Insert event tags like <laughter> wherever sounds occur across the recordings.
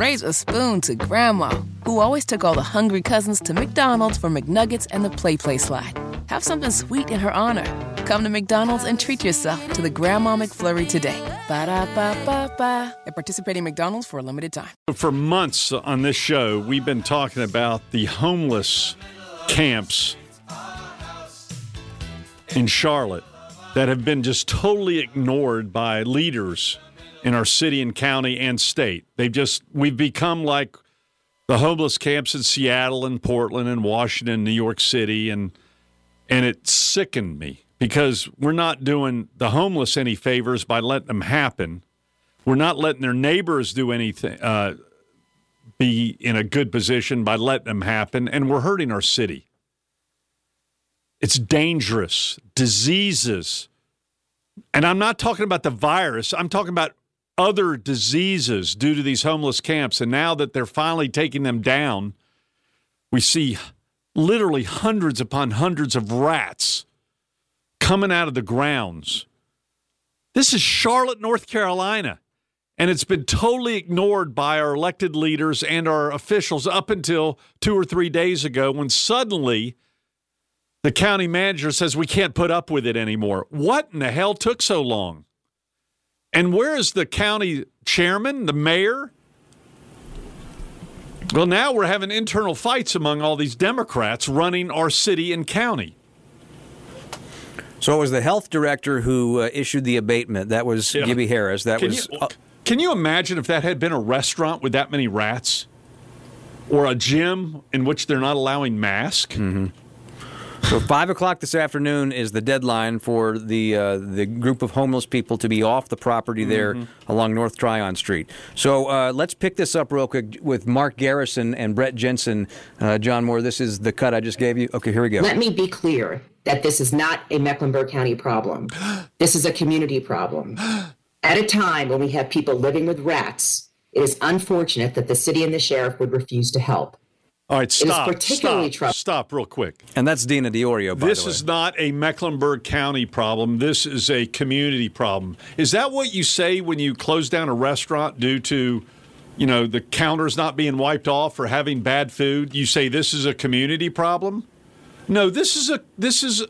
raise a spoon to Grandma, who always took all the hungry cousins to McDonald's for McNuggets and the Play Play slide. Have something sweet in her honor. Come to McDonald's and treat yourself to the Grandma McFlurry today. Ba da ba ba ba. At participating McDonald's for a limited time. For months on this show, we've been talking about the homeless camps in Charlotte that have been just totally ignored by leaders in our city and county and state. They've just, we've become like the homeless camps in Seattle and Portland and Washington, New York City, and and it sickened me because we're not doing the homeless any favors by letting them happen. We're not letting their neighbors do anything, uh, be in a good position by letting them happen, and we're hurting our city. It's dangerous, diseases. And I'm not talking about the virus, I'm talking about other diseases due to these homeless camps. And now that they're finally taking them down, we see literally hundreds upon hundreds of rats coming out of the grounds. This is Charlotte, North Carolina. And it's been totally ignored by our elected leaders and our officials up until two or three days ago when suddenly the county manager says we can't put up with it anymore. What in the hell took so long? And where is the county chairman, the mayor? Well, now we're having internal fights among all these Democrats running our city and county. So it was the health director who uh, issued the abatement. That was yeah. Gibbie Harris. That can was. You, uh, can you imagine if that had been a restaurant with that many rats, or a gym in which they're not allowing masks? Mm-hmm. So five o'clock this afternoon is the deadline for the uh, the group of homeless people to be off the property there mm-hmm. along North Tryon Street. So uh, let's pick this up real quick with Mark Garrison and Brett Jensen. Uh, John Moore, this is the cut I just gave you. Okay, here we go. Let me be clear that this is not a Mecklenburg County problem. <gasps> This is a community problem. <gasps> At a time when we have people living with rats, it is unfortunate that the city and the sheriff would refuse to help. All right, stop. particularly stop, stop real quick. And that's Dena Diorio, by This is not a Mecklenburg County problem. This is a community problem. Is that what you say when you close down a restaurant due to, you know, the counters not being wiped off or having bad food? You say this is a community problem? No, this is a this is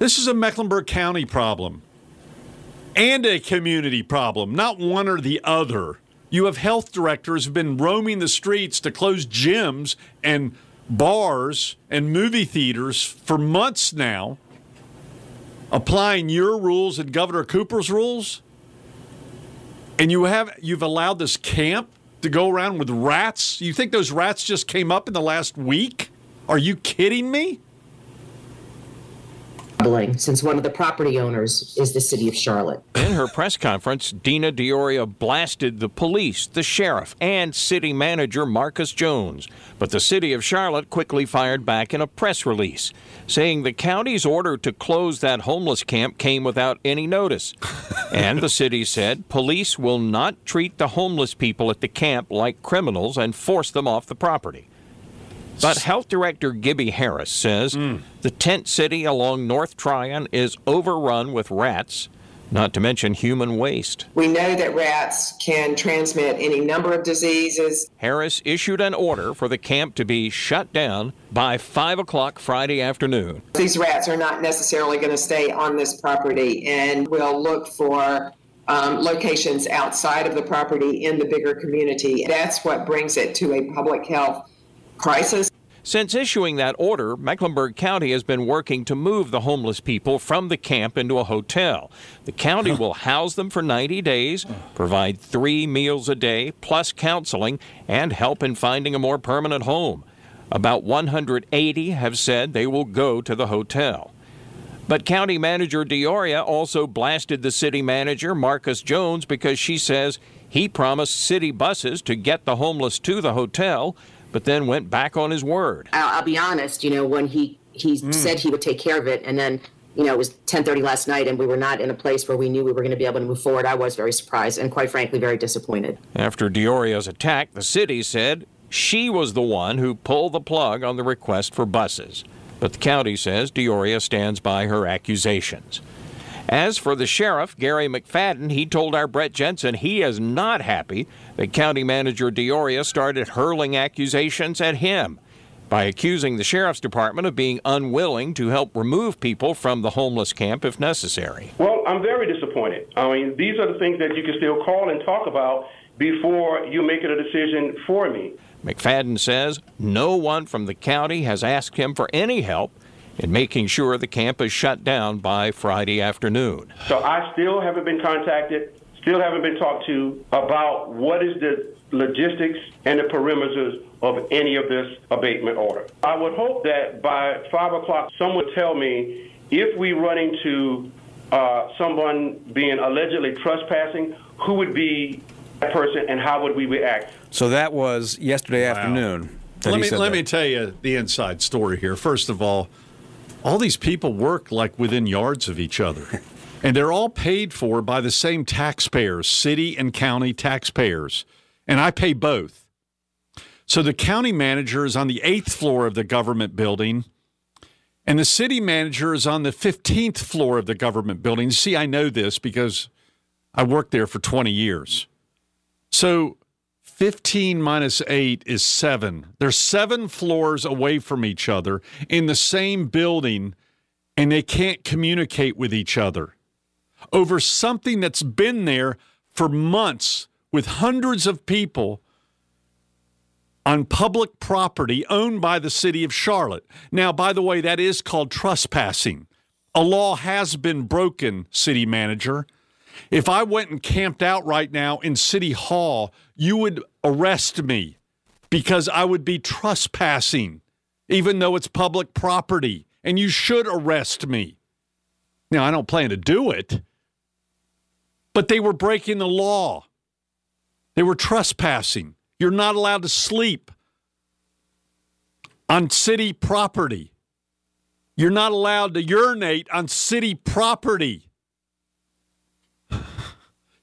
this is a Mecklenburg County problem. And a community problem, not one or the other. You have health directors who've been roaming the streets to close gyms and bars and movie theaters for months now, applying your rules and Governor Cooper's rules. And you have you've allowed this camp to go around with rats. You think those rats just came up in the last week? Are you kidding me? Since one of the property owners is the city of Charlotte. In her press conference, Dena Diorio blasted the police, the sheriff, and city manager Marcus Jones. But the city of Charlotte quickly fired back in a press release, saying the county's order to close that homeless camp came without any notice. <laughs> and the city said police will not treat the homeless people at the camp like criminals and force them off the property. But Health Director Gibbie Harris says mm. the tent city along North Tryon is overrun with rats, not to mention human waste. We know that rats can transmit any number of diseases. Harris issued an order for the camp to be shut down by 5 o'clock Friday afternoon. These rats are not necessarily going to stay on this property, and we'll look for um, locations outside of the property in the bigger community. That's what brings it to a public health crisis. Since issuing that order, Mecklenburg County has been working to move the homeless people from the camp into a hotel. The county will <laughs> house them for 90 days, provide three meals a day, plus counseling, and help in finding a more permanent home. About 180 have said they will go to the hotel. But County Manager Diorio also blasted the city manager, Marcus Jones, because she says he promised city buses to get the homeless to the hotel, but then went back on his word. I'll, I'll be honest, you know, when he, he mm. said he would take care of it and then you know, it was 10:30 last night, and we were not in a place where we knew we were going to be able to move forward. I was very surprised, and quite frankly, very disappointed. After Diorio's attack, the city said she was the one who pulled the plug on the request for buses, but the county says Diorio stands by her accusations. As for the sheriff, Garry McFadden, he told our Brett Jensen he is not happy that County Manager Diorio started hurling accusations at him by accusing the sheriff's department of being unwilling to help remove people from the homeless camp if necessary. Well, I'm very disappointed. I mean, these are the things that you can still call and talk about before you make it a decision for me. McFadden says no one from the county has asked him for any help in making sure the camp is shut down by Friday afternoon. So I still haven't been contacted, still haven't been talked to about what is the logistics and the perimeters of any of this abatement order. I would hope that by 5 o'clock, someone would tell me if we run into uh, someone being allegedly trespassing, who would be that person and how would we react? So that was yesterday wow. afternoon. Let me let that. me tell you the inside story here. First of all, all these people work like within yards of each other. <laughs> and they're all paid for by the same taxpayers, city and county taxpayers. And I pay both. So the county manager is on the eighth floor of the government building, and the city manager is on the 15th floor of the government building. See, I know this because I worked there for 20 years. So 15 minus 8 is 7. They're seven floors away from each other in the same building, and they can't communicate with each other over something that's been there for months with hundreds of people on public property owned by the city of Charlotte. Now, by the way, that is called trespassing. A law has been broken, city manager. If I went and camped out right now in City Hall, you would arrest me because I would be trespassing, even though it's public property, and you should arrest me. Now, I don't plan to do it, but they were breaking the law. They were trespassing. You're not allowed to sleep on city property. You're not allowed to urinate on city property.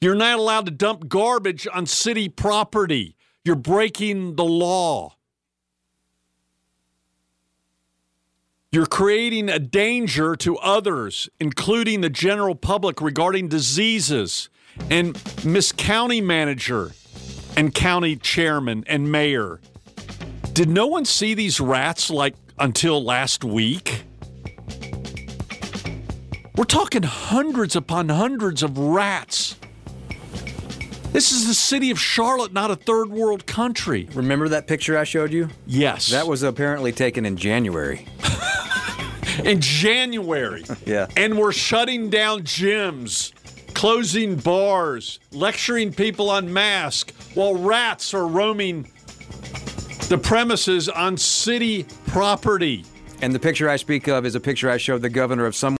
You're not allowed to dump garbage on city property. You're breaking the law. You're creating a danger to others, including the general public, regarding diseases. And Miss County Manager, and county chairman and mayor. Did no one see these rats like until last week? We're talking hundreds upon hundreds of rats. This is the city of Charlotte, not a third world country. Remember that picture I showed you? Yes. That was apparently taken in January. <laughs> in January. <laughs> yeah. And we're shutting down gyms closing bars, lecturing people on masks, while rats are roaming the premises on city property. And the picture I speak of is a picture I showed the governor of some